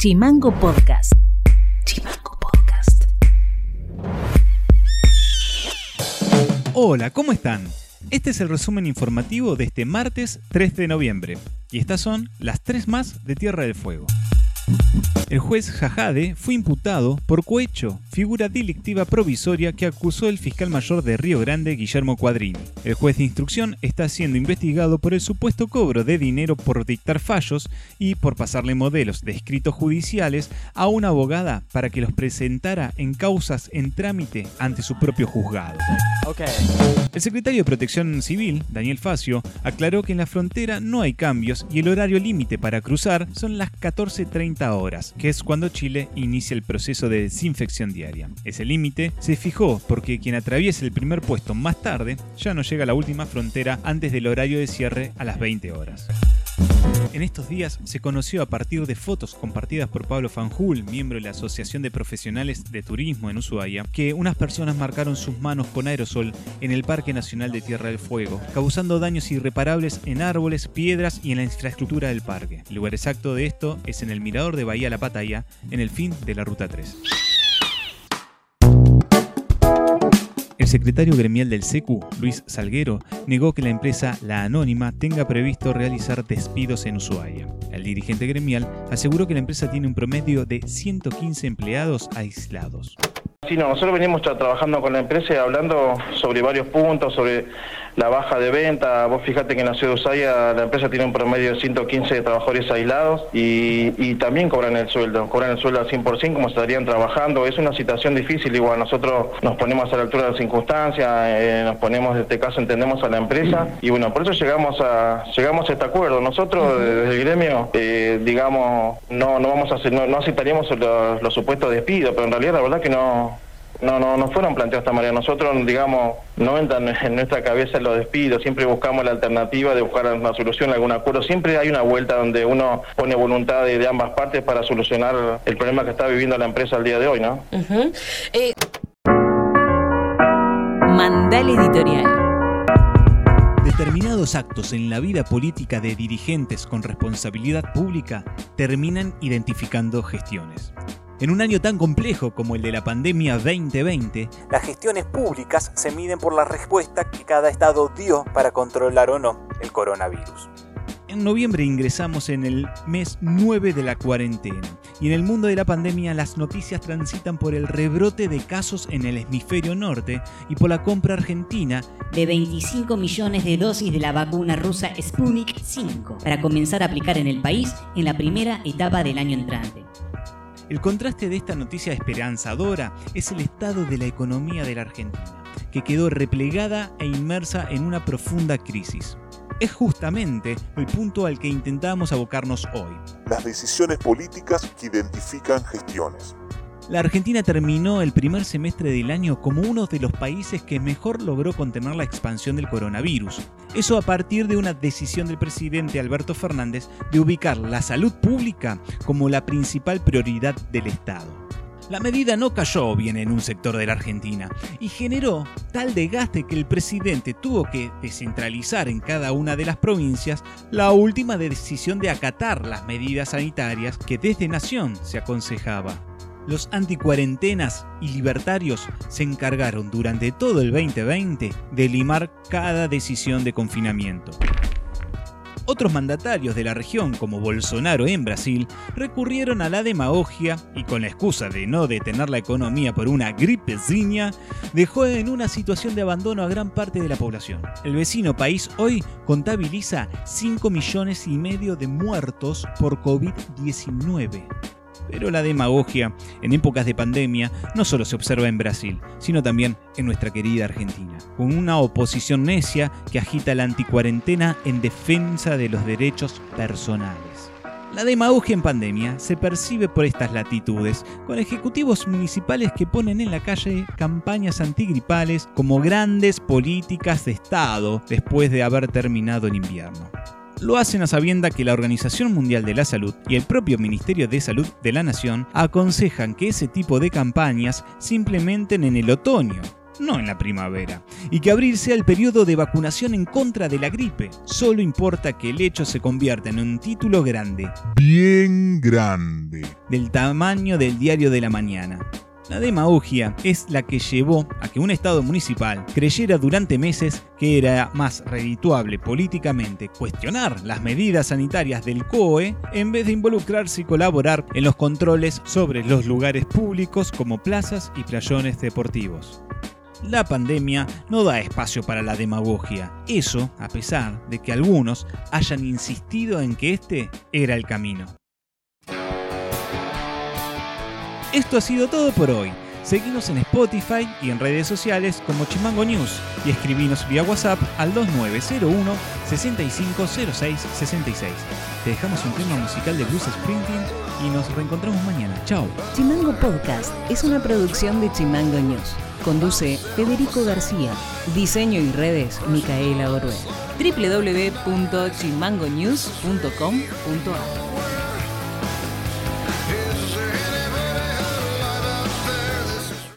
Chimango Podcast. Chimango Podcast. Hola, ¿cómo están? Este es el resumen informativo de este martes 3 de noviembre. Y estas son las tres más de Tierra del Fuego. El juez Jajade fue imputado por cohecho, figura delictiva provisoria que acusó el fiscal mayor de Río Grande, Guillermo Cuadrini. El juez de instrucción está siendo investigado por el supuesto cobro de dinero por dictar fallos y por pasarle modelos de escritos judiciales a una abogada para que los presentara en causas en trámite ante su propio juzgado. El secretario de Protección Civil, Daniel Facio, aclaró que en la frontera no hay cambios y el horario límite para cruzar son las 14.30 horas, que es cuando Chile inicia el proceso de desinfección diaria. Ese límite se fijó porque quien atraviese el primer puesto más tarde ya no llega a la última frontera antes del horario de cierre a las 20 horas. En estos días se conoció a partir de fotos compartidas por Pablo Fanjul, miembro de la Asociación de Profesionales de Turismo en Ushuaia, que unas personas marcaron sus manos con aerosol en el Parque Nacional de Tierra del Fuego, causando daños irreparables en árboles, piedras y en la infraestructura del parque. El lugar exacto de esto es en el mirador de Bahía La Pataya, en el fin de la Ruta 3. Secretario gremial del SECU, Luis Salguero, negó que la empresa La Anónima tenga previsto realizar despidos en Ushuaia. El dirigente gremial aseguró que la empresa tiene un promedio de 115 empleados aislados. Sí, no, nosotros venimos trabajando con la empresa y hablando sobre varios puntos, sobre la baja de venta. Vos fíjate que en la ciudad de Usaya la empresa tiene un promedio de 115 trabajadores aislados y, también cobran el sueldo, cobran el sueldo al 100% como estarían trabajando. Es una situación difícil, igual nosotros nos ponemos a la altura de las circunstancias, eh, nos ponemos, en este caso entendemos a la empresa y bueno, por eso llegamos a llegamos a este acuerdo. Nosotros desde el gremio, eh, digamos, no no vamos a hacer, no, aceptaríamos los, los supuestos despidos, pero en realidad la verdad que no no, no, no fueron planteados de esta manera. Nosotros, digamos, no entran en nuestra cabeza los despidos, siempre buscamos la alternativa de buscar una solución, algún acuerdo. Siempre hay una vuelta donde uno pone voluntad de, ambas partes para solucionar el problema que está viviendo la empresa al día de hoy, ¿no? Eh, Mandal Editorial. Determinados actos en la vida política de dirigentes con responsabilidad pública terminan identificando gestiones. En un año tan complejo como el de la pandemia 2020, las gestiones públicas se miden por la respuesta que cada estado dio para controlar o no el coronavirus. En noviembre ingresamos en el mes 9 de la cuarentena y en el mundo de la pandemia las noticias transitan por el rebrote de casos en el hemisferio norte y por la compra argentina de 25 millones de dosis de la vacuna rusa Sputnik 5 para comenzar a aplicar en el país en la primera etapa del año entrante. El contraste de esta noticia esperanzadora es el estado de la economía de la Argentina, que quedó replegada e inmersa en una profunda crisis. Es justamente el punto al que intentamos abocarnos hoy. Las decisiones políticas que identifican gestiones. La Argentina terminó el primer semestre del año como uno de los países que mejor logró contener la expansión del coronavirus. Eso a partir de una decisión del presidente Alberto Fernández de ubicar la salud pública como la principal prioridad del Estado. La medida no cayó bien en un sector de la Argentina y generó tal desgaste que el presidente tuvo que descentralizar en cada una de las provincias la última decisión de acatar las medidas sanitarias que desde Nación se aconsejaba. Los anticuarentenas y libertarios se encargaron durante todo el 2020 de limar cada decisión de confinamiento. Otros mandatarios de la región, como Bolsonaro en Brasil, recurrieron a la demagogia y con la excusa de no detener la economía por una gripezinha, dejó en una situación de abandono a gran parte de la población. El vecino país hoy contabiliza 5 millones y medio de muertos por COVID-19. Pero la demagogia en épocas de pandemia no solo se observa en Brasil, sino también en nuestra querida Argentina, con una oposición necia que agita la anticuarentena en defensa de los derechos personales. La demagogia en pandemia se percibe por estas latitudes, con ejecutivos municipales que ponen en la calle campañas antigripales como grandes políticas de Estado después de haber terminado el invierno lo hacen a sabienda que la Organización Mundial de la Salud y el propio Ministerio de Salud de la Nación aconsejan que ese tipo de campañas se implementen en el otoño, no en la primavera, y que abrirse al periodo de vacunación en contra de la gripe. Solo importa que el hecho se convierta en un título grande. Bien grande grande. del tamaño del diario de la mañana. La demagogia es la que llevó a que un Estado municipal creyera durante meses que era más redituable políticamente cuestionar las medidas sanitarias del COE en vez de involucrarse y colaborar en los controles sobre los lugares públicos como plazas y playones deportivos. La pandemia no da espacio para la demagogia, eso a pesar de que algunos hayan insistido en que este era el camino. Esto ha sido todo por hoy. Seguimos en Spotify y en redes sociales como Chimango News y escribinos vía WhatsApp al 2901 6506 66. Te dejamos un tema musical de Bruce Springsteen y nos reencontramos mañana. Chao. Chimango Podcast es una producción de Chimango News. Conduce Federico García. Diseño y redes Micaela Orué. www.chimangonews.com.ar